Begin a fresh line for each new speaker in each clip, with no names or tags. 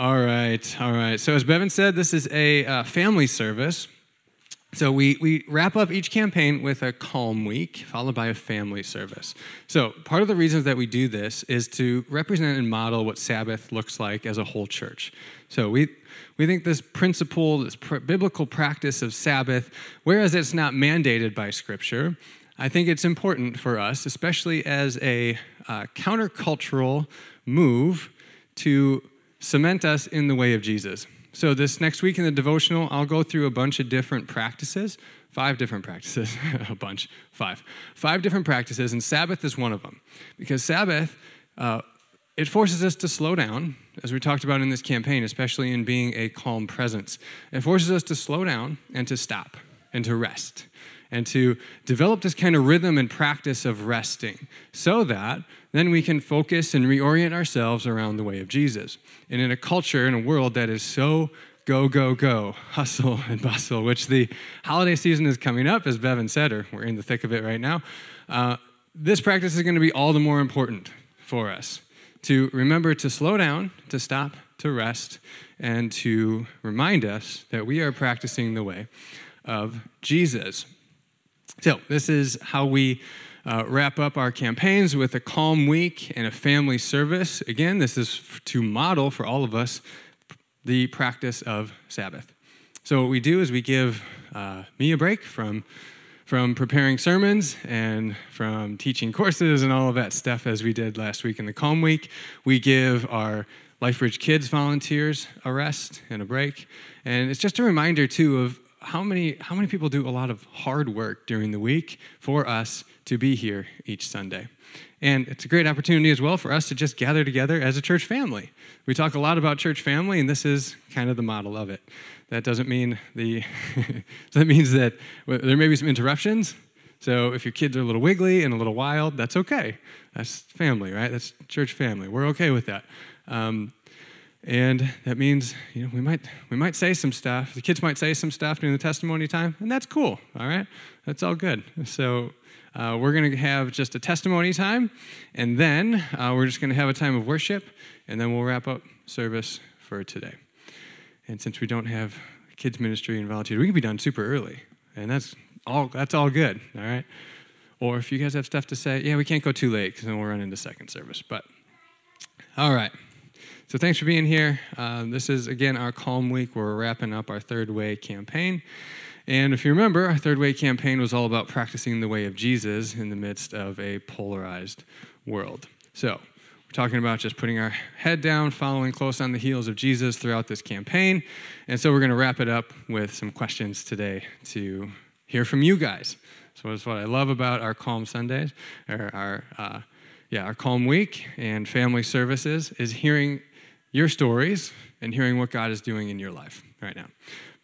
All right, all right. So, as Bevan said, this is a uh, family service. So, we, we wrap up each campaign with a calm week, followed by a family service. So, part of the reasons that we do this is to represent and model what Sabbath looks like as a whole church. So, we, we think this principle, this pr- biblical practice of Sabbath, whereas it's not mandated by Scripture, I think it's important for us, especially as a uh, countercultural move, to cement us in the way of Jesus. So, this next week in the devotional, I'll go through a bunch of different practices, five different practices, a bunch, five. Five different practices, and Sabbath is one of them. Because Sabbath, uh, it forces us to slow down, as we talked about in this campaign, especially in being a calm presence. It forces us to slow down and to stop and to rest and to develop this kind of rhythm and practice of resting so that then we can focus and reorient ourselves around the way of Jesus. And in a culture, in a world that is so go, go, go, hustle and bustle, which the holiday season is coming up, as Bevan said, or we're in the thick of it right now, uh, this practice is going to be all the more important for us to remember to slow down, to stop, to rest, and to remind us that we are practicing the way of Jesus. So, this is how we uh, wrap up our campaigns with a calm week and a family service. Again, this is to model for all of us the practice of Sabbath. So, what we do is we give uh, me a break from, from preparing sermons and from teaching courses and all of that stuff as we did last week in the Calm Week. We give our LifeBridge Kids volunteers a rest and a break. And it's just a reminder, too, of how many, how many people do a lot of hard work during the week for us to be here each Sunday? And it's a great opportunity as well for us to just gather together as a church family. We talk a lot about church family, and this is kind of the model of it. That doesn't mean the that means that there may be some interruptions. So if your kids are a little wiggly and a little wild, that's okay. That's family, right? That's church family. We're okay with that. Um, and that means, you know, we might, we might say some stuff. The kids might say some stuff during the testimony time, and that's cool, all right? That's all good. So uh, we're going to have just a testimony time, and then uh, we're just going to have a time of worship, and then we'll wrap up service for today. And since we don't have kids ministry and volunteer, we can be done super early, and that's all, that's all good, all right? Or if you guys have stuff to say, yeah, we can't go too late because then we'll run into second service. But all right. So thanks for being here. Uh, this is, again, our Calm Week. We're wrapping up our Third Way campaign. And if you remember, our Third Way campaign was all about practicing the way of Jesus in the midst of a polarized world. So we're talking about just putting our head down, following close on the heels of Jesus throughout this campaign. And so we're going to wrap it up with some questions today to hear from you guys. So that's what I love about our Calm Sundays, or our uh, yeah, our Calm Week and family services is hearing your stories and hearing what God is doing in your life right now.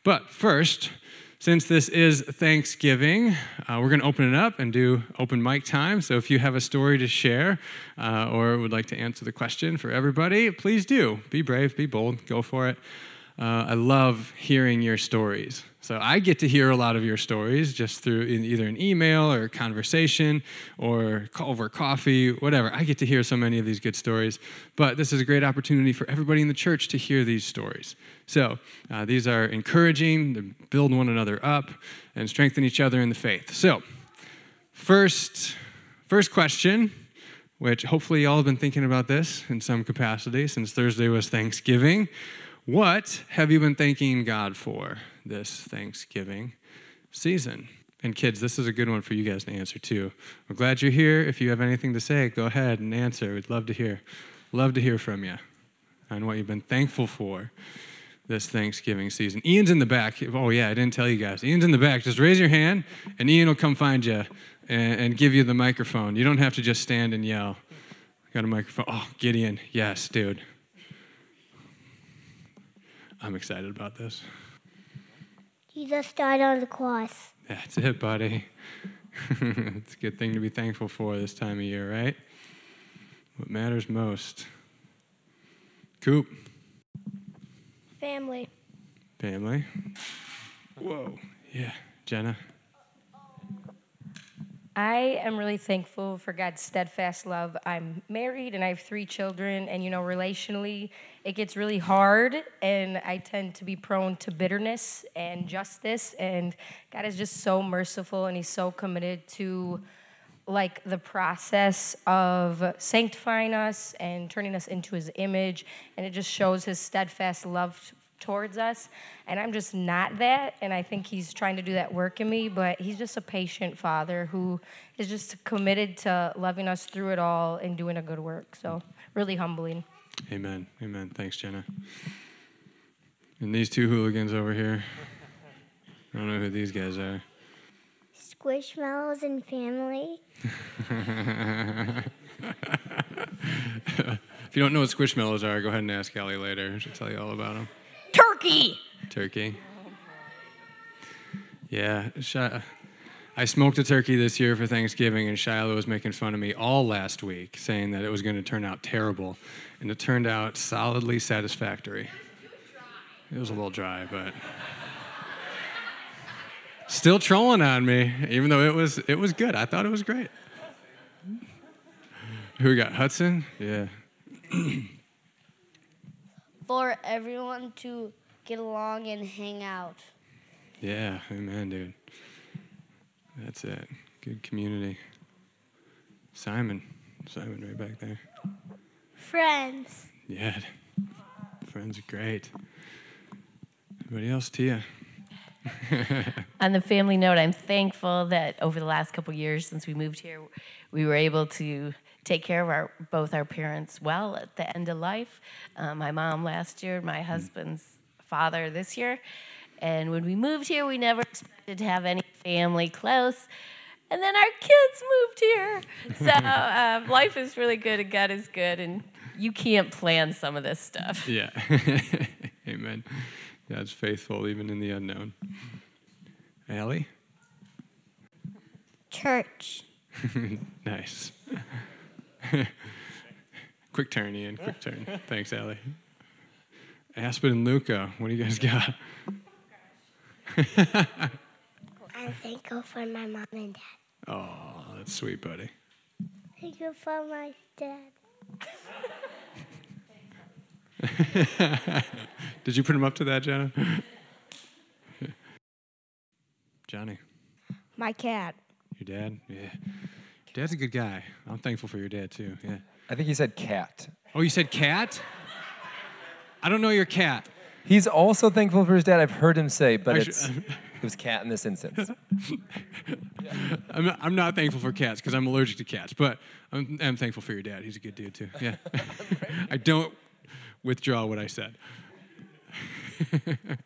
But first, since this is Thanksgiving, uh, we're going to open it up and do open mic time. So if you have a story to share uh, or would like to answer the question for everybody, please do. Be brave, be bold, go for it. Uh, I love hearing your stories. So I get to hear a lot of your stories just through either an email or a conversation or over coffee, whatever. I get to hear so many of these good stories. But this is a great opportunity for everybody in the church to hear these stories. So uh, these are encouraging, to build one another up and strengthen each other in the faith. So, first, first question which hopefully y'all have been thinking about this in some capacity since Thursday was Thanksgiving. What have you been thanking God for this Thanksgiving season? And kids, this is a good one for you guys to answer too. We're glad you're here. If you have anything to say, go ahead and answer. We'd love to hear. Love to hear from you on what you've been thankful for this Thanksgiving season. Ian's in the back. Oh, yeah, I didn't tell you guys. Ian's in the back. Just raise your hand, and Ian will come find you and, and give you the microphone. You don't have to just stand and yell. Got a microphone. Oh, Gideon. Yes, dude. I'm excited about this.
Jesus died on the cross.
That's it, buddy. it's a good thing to be thankful for this time of year, right? What matters most? Coop.
Family.
Family. Whoa. Yeah. Jenna.
I am really thankful for God's steadfast love. I'm married and I have three children, and you know, relationally, it gets really hard, and I tend to be prone to bitterness and justice. And God is just so merciful, and He's so committed to like the process of sanctifying us and turning us into His image, and it just shows His steadfast love towards us. And I'm just not that. And I think he's trying to do that work in me, but he's just a patient father who is just committed to loving us through it all and doing a good work. So, really humbling.
Amen. Amen. Thanks, Jenna. And these two hooligans over here, I don't know who these guys are.
Squishmallows and family.
if you don't know what squishmallows are, go ahead and ask Allie later. She'll tell you all about them.
Turkey!
Turkey. Yeah, I smoked a turkey this year for Thanksgiving, and Shiloh was making fun of me all last week, saying that it was going to turn out terrible. And it turned out solidly satisfactory. It was a little dry, but still trolling on me, even though it was it was good. I thought it was great. Who we got? Hudson? Yeah.
For everyone to get along and hang out.
Yeah, amen, dude. That's it. Good community. Simon. Simon right back there.
Friends.
Yeah. Friends are great. Anybody else? Tia.
On the family note, I'm thankful that over the last couple years since we moved here, we were able to take care of our both our parents well at the end of life. Uh, my mom last year, my husband's father this year. And when we moved here, we never expected to have any family close. And then our kids moved here. So uh, life is really good and God is good. And you can't plan some of this stuff.
Yeah. Amen. God's faithful even in the unknown. Allie?
Church.
nice. quick turn, Ian. Quick turn. Thanks, Allie. Aspen and Luca, what do you guys got?
I'm thankful for my mom and dad.
Oh, that's sweet, buddy.
Thank you for my dad.
Did you put him up to that, Jenna? Johnny.
My cat.
Your dad? Yeah. Dad's a good guy. I'm thankful for your dad, too. Yeah.
I think he said cat.
Oh, you said cat? I don't know your cat.
He's also thankful for his dad. I've heard him say, but it's, it was cat in this instance.
I'm, not, I'm not thankful for cats because I'm allergic to cats, but I'm, I'm thankful for your dad. He's a good dude too. Yeah. I don't withdraw what I said.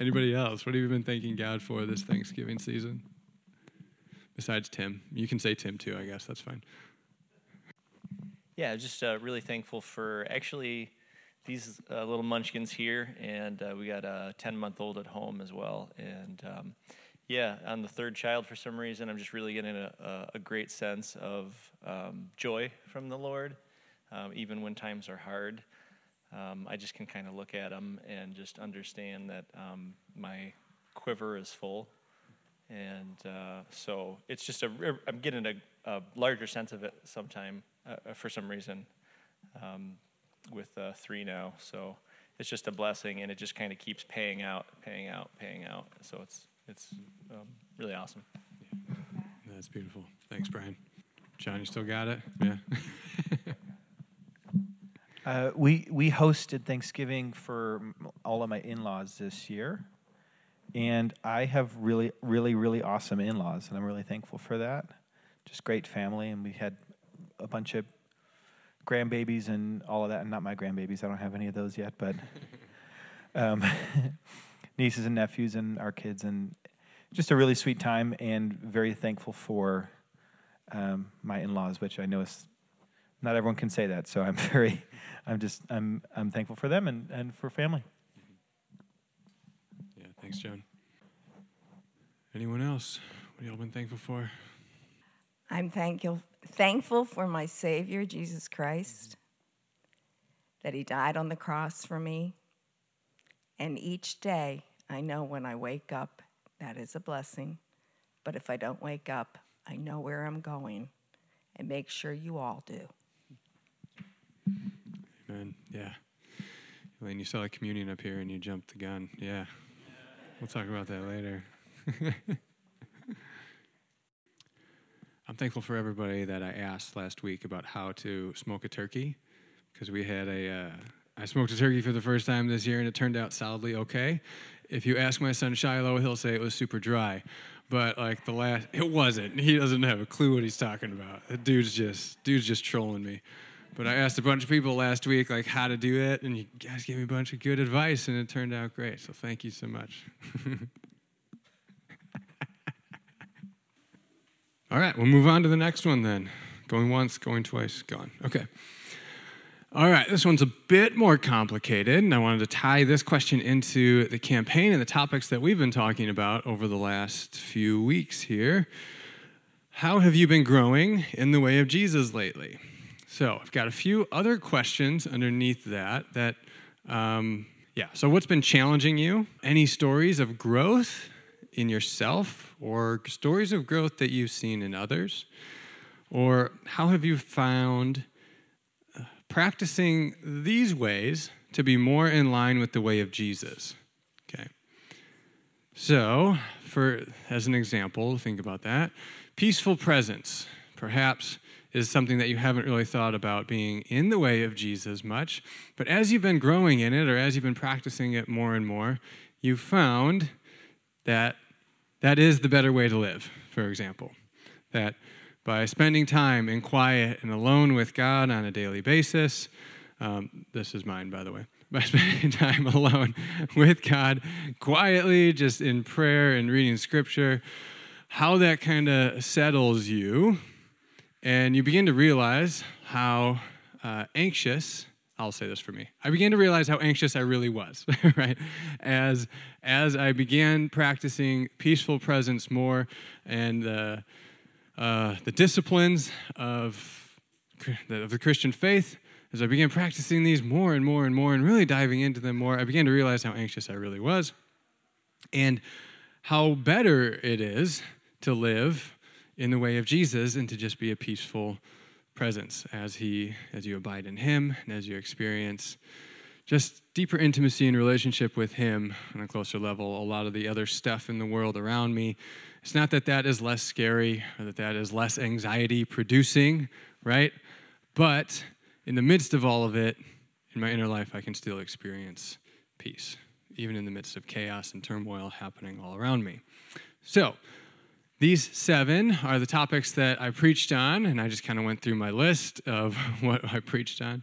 Anybody else? What have you been thanking God for this Thanksgiving season? Besides Tim. You can say Tim too, I guess. That's fine.
Yeah, just uh, really thankful for actually these uh, little munchkins here, and uh, we got a 10 month old at home as well. And um, yeah, on the third child, for some reason, I'm just really getting a, a great sense of um, joy from the Lord, um, even when times are hard. Um, I just can kind of look at them and just understand that um, my quiver is full. And uh, so it's just a, I'm getting a, a larger sense of it sometime uh, uh, for some reason um, with uh, three now. So it's just a blessing, and it just kind of keeps paying out, paying out, paying out. So it's it's um, really awesome.
Yeah. That's beautiful. Thanks, Brian. John, you still got it? Yeah.
uh, we we hosted Thanksgiving for all of my in-laws this year, and I have really, really, really awesome in-laws, and I'm really thankful for that. Just great family, and we had a bunch of grandbabies and all of that, and not my grandbabies. I don't have any of those yet, but um, nieces and nephews and our kids, and just a really sweet time, and very thankful for um, my in-laws, which I know is not everyone can say that. So I'm very, I'm just, I'm, I'm thankful for them and, and for family.
Yeah, thanks, John. Anyone else? What y'all been thankful for?
I'm thankful, thankful for my Savior, Jesus Christ, that He died on the cross for me. And each day, I know when I wake up, that is a blessing. But if I don't wake up, I know where I'm going and make sure you all do.
Amen. Yeah. Elaine, you saw a communion up here and you jumped the gun. Yeah. We'll talk about that later. I'm thankful for everybody that I asked last week about how to smoke a turkey because we had a. Uh, I smoked a turkey for the first time this year and it turned out solidly okay. If you ask my son Shiloh, he'll say it was super dry. But like the last, it wasn't. He doesn't have a clue what he's talking about. The dude's just, dude's just trolling me. But I asked a bunch of people last week like how to do it, and you guys gave me a bunch of good advice, and it turned out great. So thank you so much. All right, we'll move on to the next one then. Going once, going twice, gone. Okay. All right, this one's a bit more complicated, and I wanted to tie this question into the campaign and the topics that we've been talking about over the last few weeks here. How have you been growing in the way of Jesus lately? So, I've got a few other questions underneath that. That, um, yeah. So, what's been challenging you? Any stories of growth in yourself, or stories of growth that you've seen in others? Or how have you found uh, practicing these ways to be more in line with the way of Jesus. Okay. So, for as an example, think about that. Peaceful presence, perhaps, is something that you haven't really thought about being in the way of Jesus much, but as you've been growing in it or as you've been practicing it more and more, you've found that that is the better way to live, for example. That by spending time in quiet and alone with God on a daily basis. Um, this is mine, by the way. By spending time alone with God, quietly, just in prayer and reading scripture, how that kind of settles you. And you begin to realize how uh, anxious I'll say this for me. I began to realize how anxious I really was, right? As as I began practicing peaceful presence more and uh, uh, the disciplines of, of the Christian faith, as I began practicing these more and more and more and really diving into them more, I began to realize how anxious I really was and how better it is to live in the way of Jesus and to just be a peaceful presence as he as you abide in him and as you experience just deeper intimacy and relationship with him on a closer level a lot of the other stuff in the world around me it's not that that is less scary or that that is less anxiety producing, right? But in the midst of all of it, in my inner life, I can still experience peace, even in the midst of chaos and turmoil happening all around me. So, these seven are the topics that I preached on, and I just kind of went through my list of what I preached on.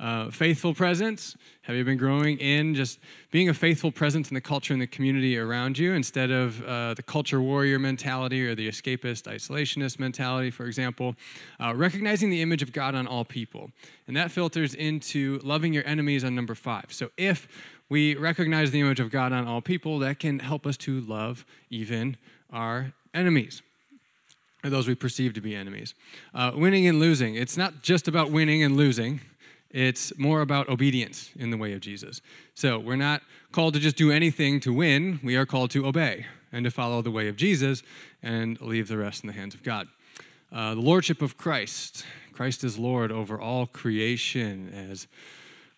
Uh, faithful presence. Have you been growing in just being a faithful presence in the culture and the community around you instead of uh, the culture warrior mentality or the escapist isolationist mentality, for example? Uh, recognizing the image of God on all people. And that filters into loving your enemies on number five. So if we recognize the image of God on all people, that can help us to love even our enemies or those we perceive to be enemies. Uh, winning and losing. It's not just about winning and losing. It's more about obedience in the way of Jesus. So we're not called to just do anything to win, we are called to obey and to follow the way of Jesus and leave the rest in the hands of God. Uh, the Lordship of Christ. Christ is Lord over all creation, as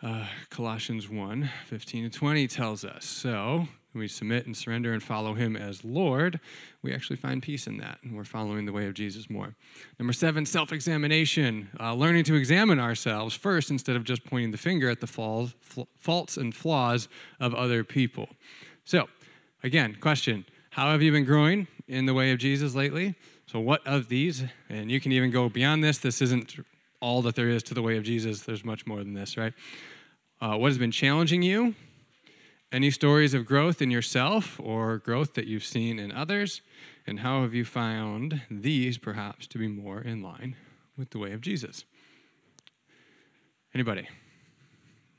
uh, Colossians 1 15 and 20 tells us. So we submit and surrender and follow Him as Lord, we actually find peace in that, and we're following the way of Jesus more. Number seven, self examination, uh, learning to examine ourselves first instead of just pointing the finger at the faults and flaws of other people. So, again, question How have you been growing in the way of Jesus lately? So, what of these, and you can even go beyond this, this isn't all that there is to the way of Jesus, there's much more than this, right? Uh, what has been challenging you? Any stories of growth in yourself or growth that you've seen in others? And how have you found these perhaps to be more in line with the way of Jesus? Anybody?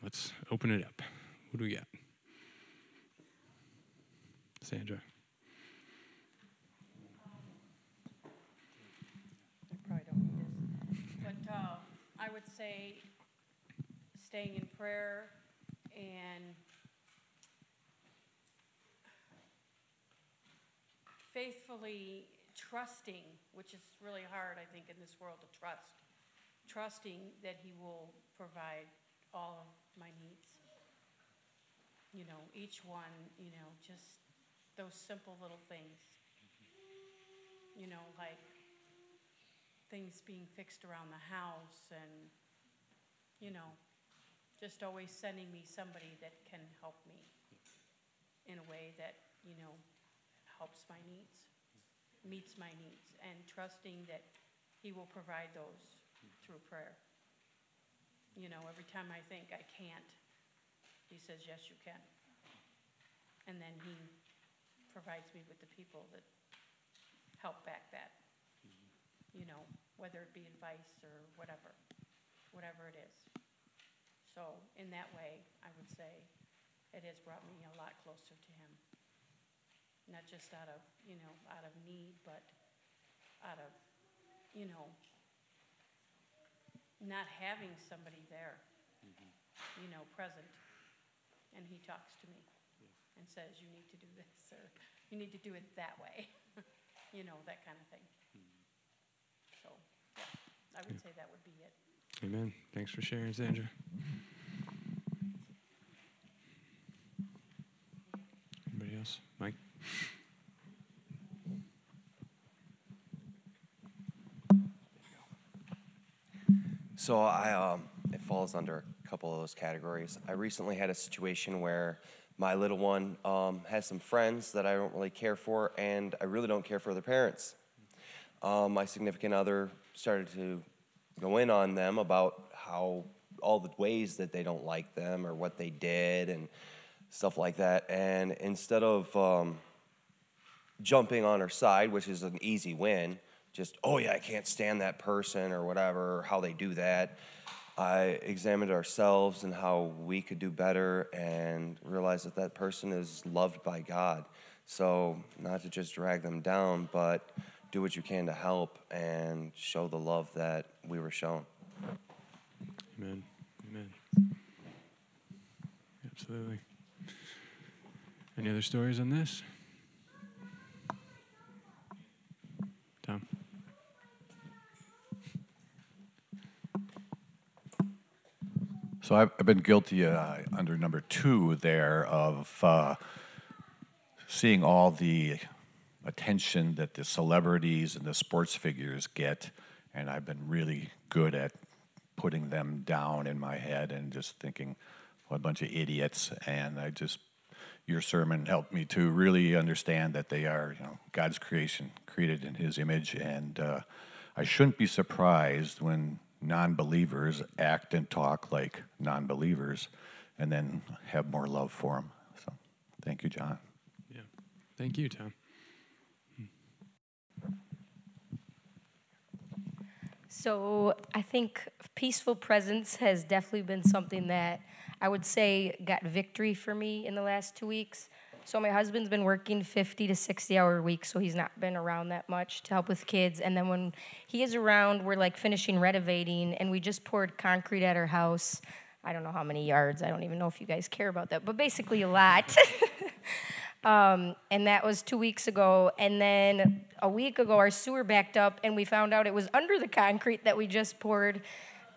Let's open it up. What do we got? Sandra.
I probably don't. But uh, I would say staying in prayer and faithfully trusting, which is really hard, I think, in this world to trust, trusting that He will provide all of my needs. You know, each one, you know, just those simple little things. You know, like things being fixed around the house and, you know, just always sending me somebody that can help me in a way that, you know, helps my needs, meets my needs, and trusting that He will provide those through prayer. You know, every time I think I can't, He says, Yes, you can. And then He provides me with the people that help back that. You know, whether it be advice or whatever, whatever it is. So, in that way, I would say it has brought me a lot closer to Him. Not just out of, you know, out of need, but out of, you know, not having somebody there, mm-hmm. you know, present. And He talks to me and says, You need to do this, or you need to do it that way, you know, that kind of thing. Mm-hmm. So, yeah, I would say that would be it.
Amen. Thanks for sharing, Sandra. Anybody else? Mike?
So I, um, it falls under a couple of those categories. I recently had a situation where my little one um, has some friends that I don't really care for, and I really don't care for their parents. Um, my significant other started to go in on them about how all the ways that they don't like them or what they did and stuff like that. And instead of um, jumping on her side, which is an easy win, just, oh yeah, I can't stand that person or whatever, how they do that. I examined ourselves and how we could do better and realized that that person is loved by God. So, not to just drag them down, but do what you can to help and show the love that we were shown.
Amen. Amen. Absolutely. Any other stories on this? Tom?
So I've, I've been guilty uh, under number two there of uh, seeing all the attention that the celebrities and the sports figures get, and I've been really good at putting them down in my head and just thinking, what a bunch of idiots. And I just, your sermon helped me to really understand that they are, you know, God's creation, created in His image, and uh, I shouldn't be surprised when non believers act and talk like non believers and then have more love for them. So thank you, John.
Yeah. Thank you, Tom.
So I think peaceful presence has definitely been something that I would say got victory for me in the last two weeks. So my husband's been working 50 to 60 hour weeks, so he's not been around that much to help with kids. And then when he is around, we're like finishing renovating, and we just poured concrete at our house. I don't know how many yards. I don't even know if you guys care about that, but basically a lot. um, and that was two weeks ago. And then a week ago, our sewer backed up, and we found out it was under the concrete that we just poured.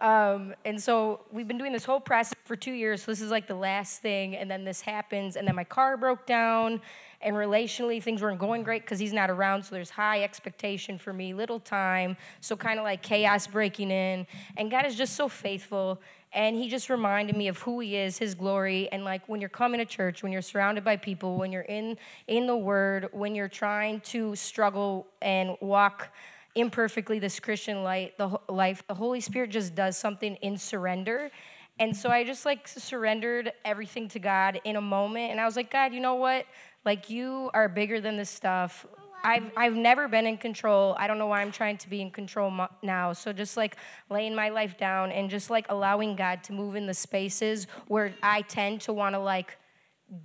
Um, and so we've been doing this whole process for two years. So this is like the last thing. And then this happens. And then my car broke down. And relationally, things weren't going great because he's not around. So there's high expectation for me, little time. So kind of like chaos breaking in. And God is just so faithful. And he just reminded me of who he is, his glory. And like when you're coming to church, when you're surrounded by people, when you're in, in the word, when you're trying to struggle and walk imperfectly this Christian light, the life, the Holy Spirit just does something in surrender. And so I just like surrendered everything to God in a moment. And I was like, God, you know what? Like, you are bigger than this stuff. I've, I've never been in control. I don't know why I'm trying to be in control now. So just like laying my life down and just like allowing God to move in the spaces where I tend to want to like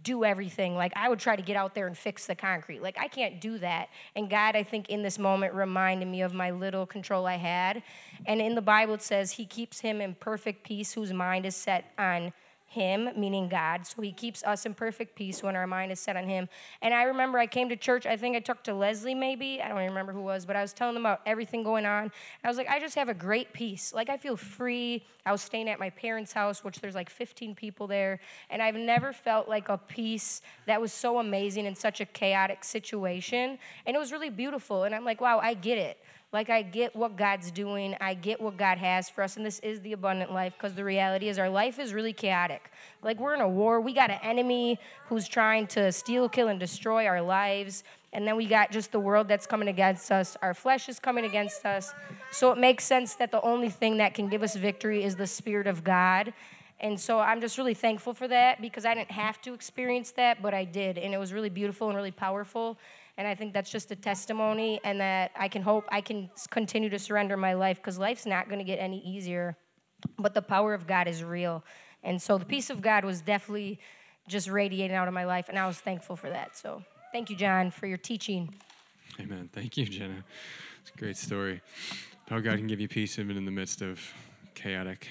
do everything. Like I would try to get out there and fix the concrete. Like I can't do that. And God, I think in this moment reminded me of my little control I had. And in the Bible it says he keeps him in perfect peace whose mind is set on him, meaning God. So he keeps us in perfect peace when our mind is set on him. And I remember I came to church, I think I talked to Leslie maybe, I don't remember who was, but I was telling them about everything going on. I was like, I just have a great peace. Like I feel free. I was staying at my parents' house, which there's like 15 people there. And I've never felt like a peace that was so amazing in such a chaotic situation. And it was really beautiful. And I'm like, wow, I get it. Like, I get what God's doing, I get what God has for us, and this is the abundant life because the reality is our life is really chaotic. Like, we're in a war, we got an enemy who's trying to steal, kill, and destroy our lives. And then we got just the world that's coming against us. Our flesh is coming against us. So it makes sense that the only thing that can give us victory is the Spirit of God. And so I'm just really thankful for that because I didn't have to experience that, but I did. And it was really beautiful and really powerful. And I think that's just a testimony, and that I can hope I can continue to surrender my life because life's not going to get any easier. But the power of God is real. And so the peace of God was definitely just radiating out of my life, and I was thankful for that. So thank you, John, for your teaching.
Amen. Thank you, Jenna. It's a great story. How God can give you peace even in the midst of chaotic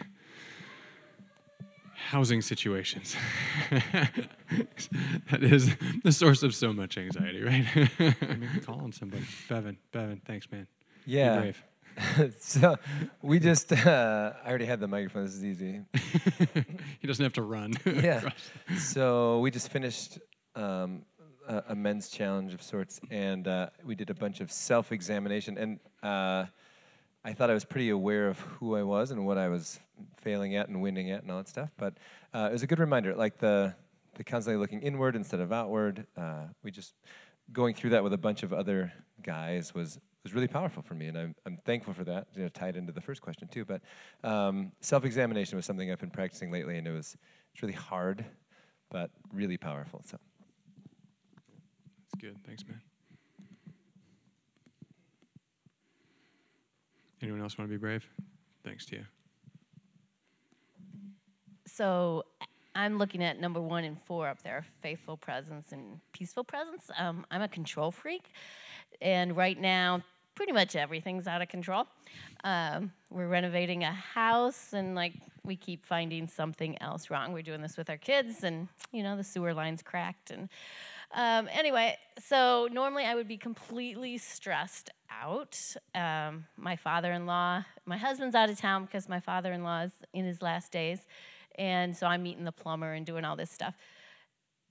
housing situations. that is the source of so much anxiety, right? Maybe call on somebody. Bevan, Bevan, thanks, man.
Yeah. so we just, uh, I already had the microphone. This is easy.
he doesn't have to run.
yeah. so we just finished um, a, a, men's challenge of sorts, and uh, we did a bunch of self examination. And uh, I thought I was pretty aware of who I was and what I was failing at and winning at and all that stuff. But uh, it was a good reminder, like the the constantly looking inward instead of outward. Uh, we just going through that with a bunch of other guys was was really powerful for me, and I'm I'm thankful for that. You know, tied into the first question too. But um, self examination was something I've been practicing lately, and it was it's really hard, but really powerful. So.
That's good. Thanks, man. Anyone else want to be brave? Thanks to you.
So I'm looking at number one and four up there faithful presence and peaceful presence. Um, I'm a control freak. And right now, pretty much everything's out of control. Um, we're renovating a house and like we keep finding something else wrong. We're doing this with our kids and you know the sewer line's cracked and um, anyway, so normally I would be completely stressed out. Um, my father in law, my husband's out of town because my father in law is in his last days. And so I'm meeting the plumber and doing all this stuff.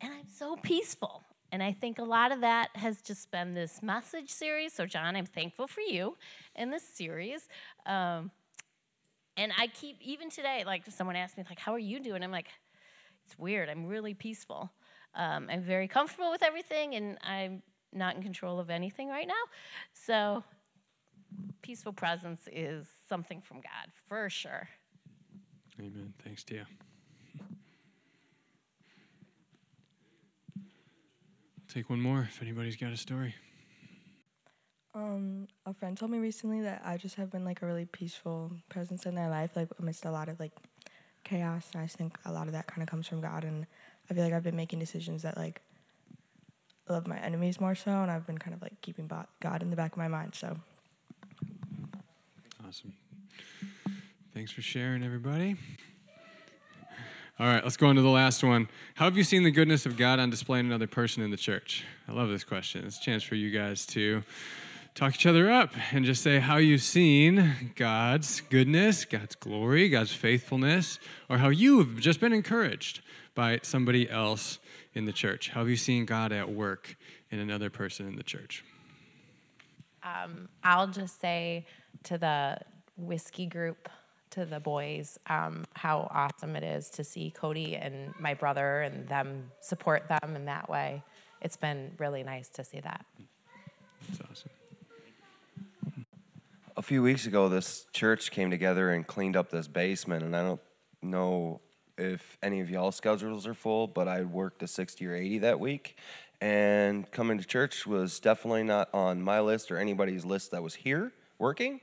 And I'm so peaceful. And I think a lot of that has just been this message series. So, John, I'm thankful for you in this series. Um, and I keep, even today, like someone asked me, like, how are you doing? I'm like, it's weird. I'm really peaceful. Um, I'm very comfortable with everything, and I'm not in control of anything right now. So, peaceful presence is something from God, for sure.
Amen. Thanks to you. take one more if anybody's got a story.
Um, a friend told me recently that I just have been like a really peaceful presence in their life, like amidst a lot of like chaos. And I just think a lot of that kind of comes from God. And I feel like I've been making decisions that like love my enemies more so, and I've been kind of like keeping God in the back of my mind. So
awesome. Thanks for sharing, everybody. All right, let's go on to the last one. How have you seen the goodness of God on display in another person in the church? I love this question. It's a chance for you guys to talk each other up and just say how you've seen God's goodness, God's glory, God's faithfulness, or how you've just been encouraged by somebody else in the church. How have you seen God at work in another person in the church?
Um, I'll just say to the whiskey group, to the boys, um, how awesome it is to see Cody and my brother and them support them in that way. It's been really nice to see that.
That's awesome
a few weeks ago, this church came together and cleaned up this basement, and I don't know if any of y'all schedules are full, but I worked a 60 or 80 that week. And coming to church was definitely not on my list or anybody's list that was here working.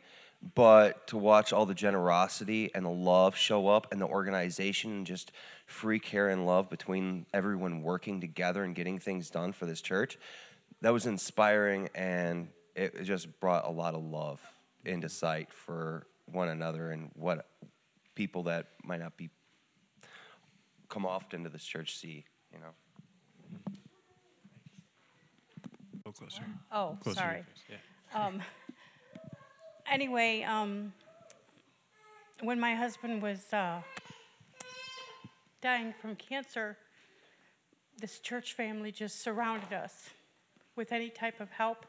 But to watch all the generosity and the love show up and the organization and just free care and love between everyone working together and getting things done for this church, that was inspiring and it just brought a lot of love into sight for one another and what people that might not be come often to this church see, you know.
A little closer.
Oh,
Closer
sorry.
yeah.
Um, anyway, um, when my husband was uh, dying from cancer, this church family just surrounded us with any type of help,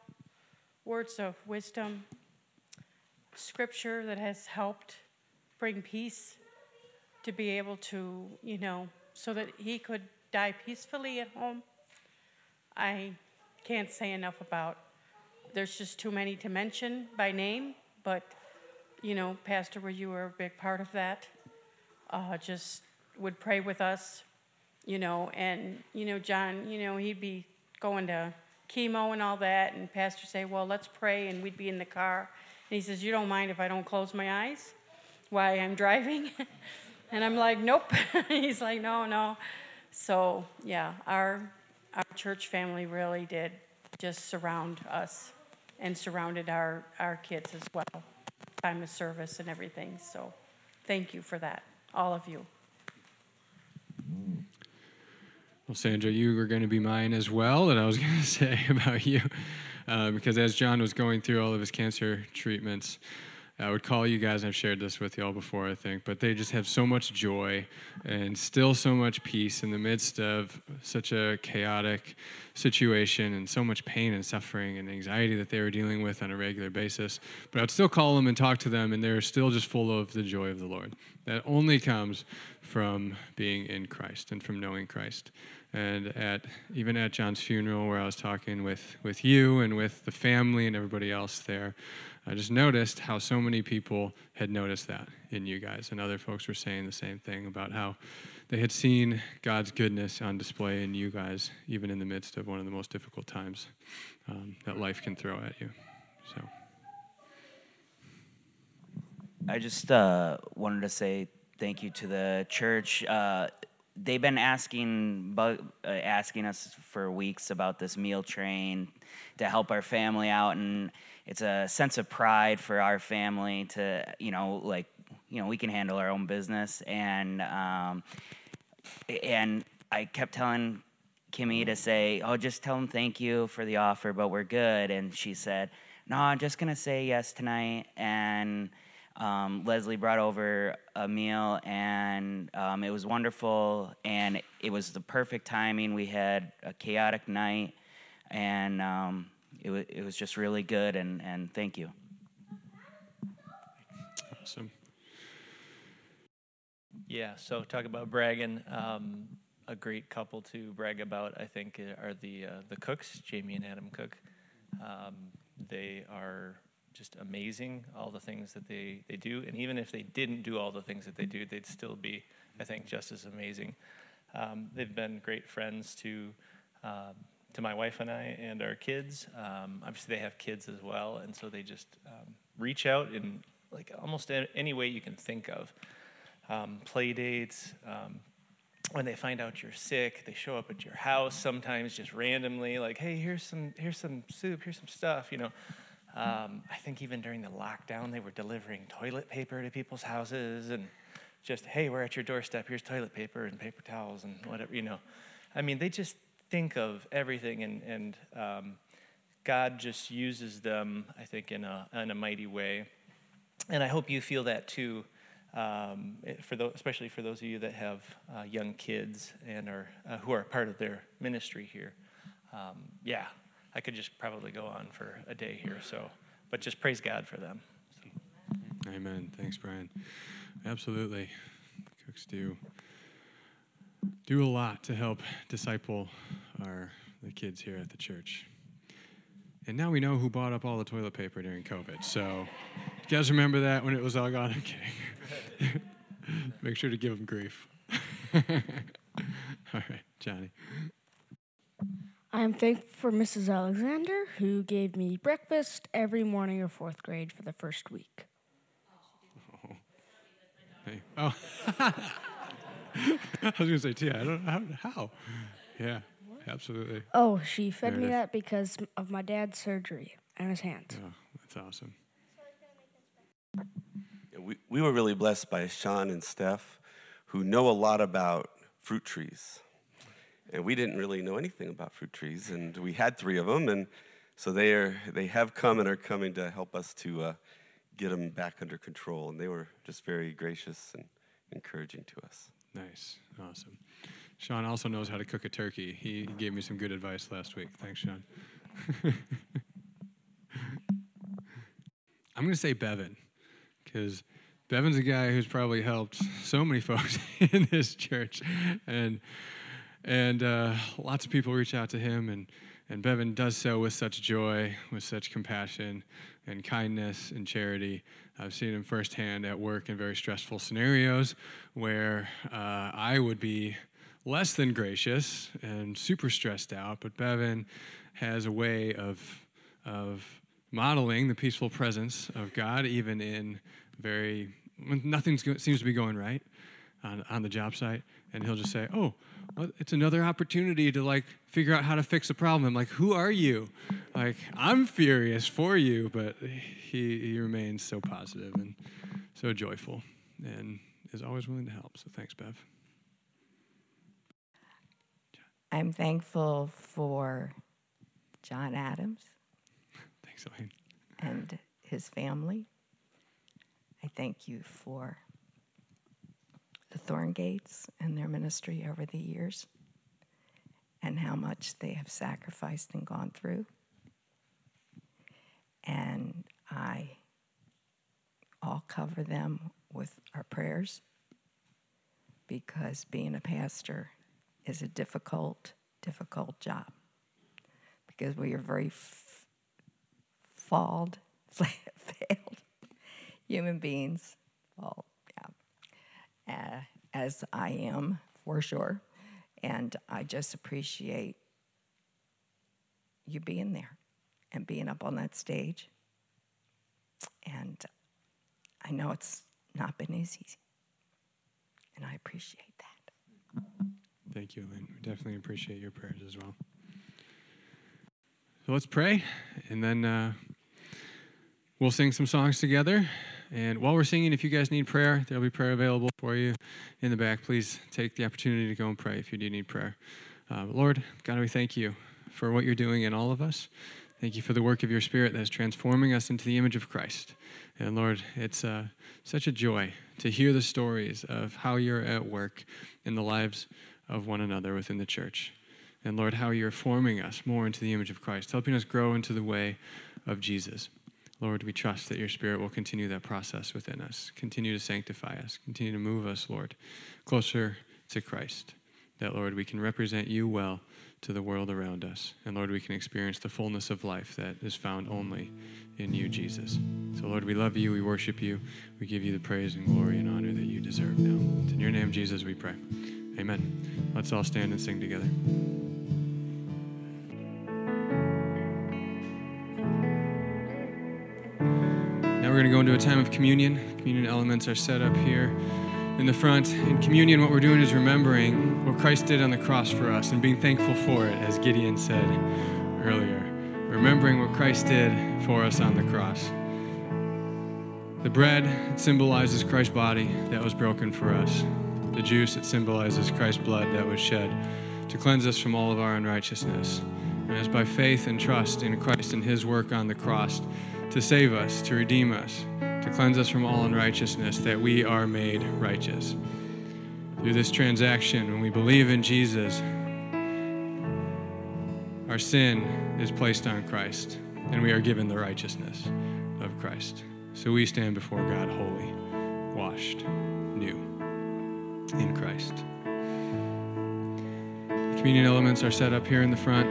words of wisdom, scripture that has helped bring peace to be able to, you know, so that he could die peacefully at home. I can't say enough about. There's just too many to mention by name, but you know, Pastor, where you were a big part of that. Uh, just would pray with us, you know, and you know, John, you know, he'd be going to chemo and all that, and Pastor say, "Well, let's pray," and we'd be in the car, he says, "You don't mind if I don't close my eyes while I'm driving?" and I'm like, "Nope." He's like, "No, no." So yeah, our our church family really did just surround us and surrounded our, our kids as well, time of service and everything. So thank you for that, all of you.
Well, Sandra, you were going to be mine as well, and I was going to say about you. Uh, because as John was going through all of his cancer treatments, I would call you guys, I've shared this with y'all before, I think, but they just have so much joy and still so much peace in the midst of such a chaotic situation and so much pain and suffering and anxiety that they were dealing with on a regular basis. But I'd still call them and talk to them, and they're still just full of the joy of the Lord. That only comes from being in Christ and from knowing Christ. And at even at John's funeral, where I was talking with, with you and with the family and everybody else there, I just noticed how so many people had noticed that in you guys, and other folks were saying the same thing about how they had seen God's goodness on display in you guys, even in the midst of one of the most difficult times um, that life can throw at you. So,
I just uh, wanted to say thank you to the church. Uh, they've been asking uh, asking us for weeks about this meal train to help our family out, and it's a sense of pride for our family to you know like you know we can handle our own business, and um, and I kept telling Kimmy to say, "Oh, just tell them thank you for the offer, but we're good," and she said. No, I'm just gonna say yes tonight, and um, Leslie brought over a meal, and um, it was wonderful. And it was the perfect timing. We had a chaotic night, and um, it, w- it was just really good. And, and thank you.
awesome.
Yeah, so talk about bragging. Um, a great couple to brag about, I think, uh, are the uh, the Cooks, Jamie and Adam Cook. Um, they are just amazing, all the things that they, they do. And even if they didn't do all the things that they do, they'd still be, I think, just as amazing. Um, they've been great friends to um, to my wife and I and our kids. Um, obviously, they have kids as well, and so they just um, reach out in like almost any way you can think of. Um, play dates. Um, when they find out you're sick, they show up at your house sometimes just randomly, like, "Hey, here's some here's some soup, here's some stuff," you know. Um, I think even during the lockdown, they were delivering toilet paper to people's houses and just, hey, we're at your doorstep. Here's toilet paper and paper towels and whatever, you know. I mean, they just think of everything, and, and um, God just uses them, I think, in a, in a mighty way. And I hope you feel that too, um, for especially for those of you that have uh, young kids and are, uh, who are part of their ministry here. Um, yeah, I could just probably go on for a day here. So, but just praise God for them.
Amen. Thanks, Brian. Absolutely. Cooks do do a lot to help disciple our the kids here at the church. And now we know who bought up all the toilet paper during COVID. So, you guys remember that when it was all gone? I'm kidding. Make sure to give them grief. all right, Johnny.
I am thankful for Mrs. Alexander, who gave me breakfast every morning of fourth grade for the first week.
Hey. Oh. I was going to say, Tia, I don't know how. how? Yeah, absolutely.
Oh, she fed
There
me
is.
that because of my dad's surgery on his hands.
Oh, that's awesome.
We, we were really blessed by Sean and Steph, who know a lot about fruit trees. And we didn't really know anything about fruit trees, and we had three of them, and so they are they have come and are coming to help us to uh, get them back under control. And they were just very gracious and encouraging to us.
Nice, awesome. Sean also knows how to cook a turkey. He gave me some good advice last week. Thanks, Sean. I'm going to say Bevan because Bevan's a guy who's probably helped so many folks in this church, and and uh, lots of people reach out to him, and and Bevan does so with such joy, with such compassion, and kindness and charity. I've seen him firsthand at work in very stressful scenarios where uh, I would be less than gracious and super stressed out, but Bevan has a way of of modeling the peaceful presence of God, even in very when nothing seems to be going right on, on the job site, and he'll just say, "Oh, well, it's another opportunity to like figure out how to fix a problem." I'm like, "Who are you?" Like, I'm furious for you, but he he remains so positive and so joyful, and is always willing to help. So thanks, Bev.
I'm thankful for John Adams.
Thanks, Elaine.
And his family. I thank you for the Thorn Gates and their ministry over the years and how much they have sacrificed and gone through. And I all cover them with our prayers because being a pastor is a difficult, difficult job because we are very f- flawed, failed human beings. Uh, as I am for sure. And I just appreciate you being there and being up on that stage. And I know it's not been easy. And I appreciate that.
Thank you, Lynn. We definitely appreciate your prayers as well. So let's pray, and then uh, we'll sing some songs together. And while we're singing, if you guys need prayer, there'll be prayer available for you in the back. Please take the opportunity to go and pray if you do need prayer. Uh, Lord, God, we thank you for what you're doing in all of us. Thank you for the work of your Spirit that is transforming us into the image of Christ. And Lord, it's uh, such a joy to hear the stories of how you're at work in the lives of one another within the church. And Lord, how you're forming us more into the image of Christ, helping us grow into the way of Jesus. Lord, we trust that your Spirit will continue that process within us, continue to sanctify us, continue to move us, Lord, closer to Christ. That, Lord, we can represent you well to the world around us. And Lord, we can experience the fullness of life that is found only in you, Jesus. So, Lord, we love you, we worship you, we give you the praise and glory and honor that you deserve now. It's in your name, Jesus, we pray. Amen. Let's all stand and sing together. We're going to go into a time of communion. Communion elements are set up here in the front. In communion, what we're doing is remembering what Christ did on the cross for us and being thankful for it, as Gideon said earlier. Remembering what Christ did for us on the cross. The bread symbolizes Christ's body that was broken for us. The juice, it symbolizes Christ's blood that was shed to cleanse us from all of our unrighteousness. And it's by faith and trust in Christ and his work on the cross to save us, to redeem us, to cleanse us from all unrighteousness, that we are made righteous. Through this transaction, when we believe in Jesus, our sin is placed on Christ, and we are given the righteousness of Christ. So we stand before God holy, washed, new in Christ. The communion elements are set up here in the front.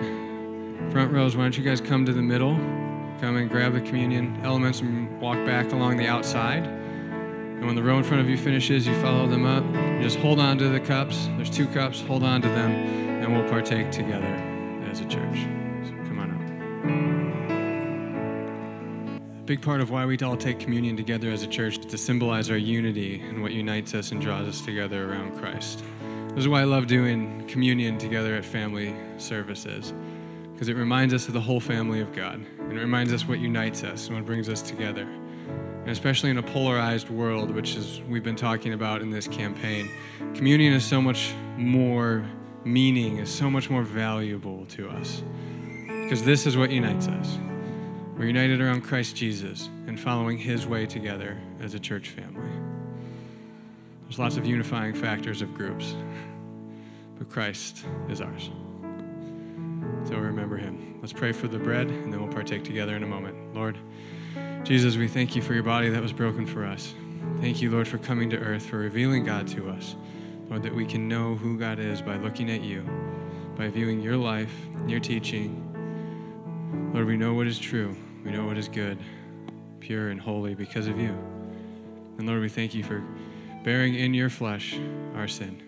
Front rows, why don't you guys come to the middle? Come and grab the communion elements and walk back along the outside. And when the row in front of you finishes, you follow them up. Just hold on to the cups. There's two cups. Hold on to them, and we'll partake together as a church. So come on up. A big part of why we all take communion together as a church is to symbolize our unity and what unites us and draws us together around Christ. This is why I love doing communion together at family services because it reminds us of the whole family of God. And it reminds us what unites us and what brings us together. And especially in a polarized world, which is we've been talking about in this campaign, communion is so much more meaning, is so much more valuable to us. Because this is what unites us. We're united around Christ Jesus and following his way together as a church family. There's lots of unifying factors of groups, but Christ is ours. So remember him. Let's pray for the bread, and then we'll partake together in a moment. Lord, Jesus, we thank you for your body that was broken for us. Thank you, Lord, for coming to earth, for revealing God to us. Lord, that we can know who God is by looking at you, by viewing your life, your teaching. Lord, we know what is true. We know what is good, pure, and holy because of you. And Lord, we thank you for bearing in your flesh our sin,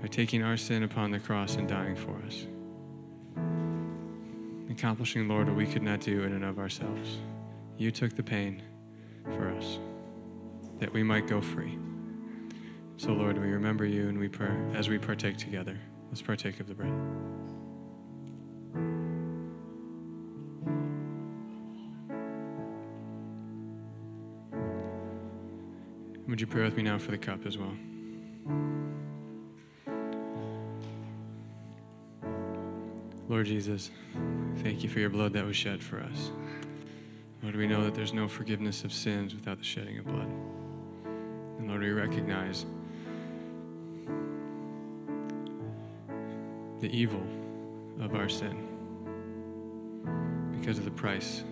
by taking our sin upon the cross and dying for us. Accomplishing, Lord, what we could not do in and of ourselves. You took the pain for us, that we might go free. So, Lord, we remember you and we pray as we partake together. Let's partake of the bread. Would you pray with me now for the cup as well? Lord Jesus, thank you for your blood that was shed for us. Lord, we know that there's no forgiveness of sins without the shedding of blood. And Lord, we recognize the evil of our sin because of the price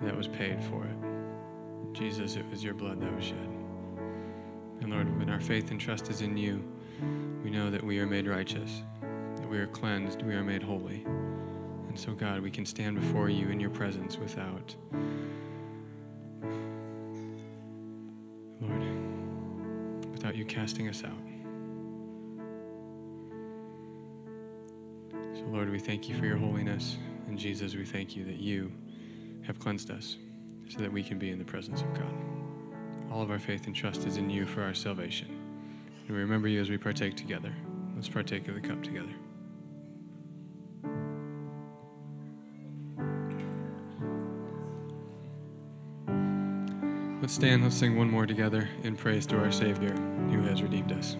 that was paid for it. Jesus, it was your blood that was shed. And Lord, when our faith and trust is in you, we know that we are made righteous, we are cleansed, we are made holy. And so, God, we can stand before you in your presence without, Lord, without you casting us out. So, Lord, we thank you for your holiness. And Jesus, we thank you that you have cleansed us so that we can be in the presence of God. All of our faith and trust is in you for our salvation. And we remember you as we partake together. Let's partake of the cup together. Let's stand, let's sing one more together in praise to our Savior who has redeemed us.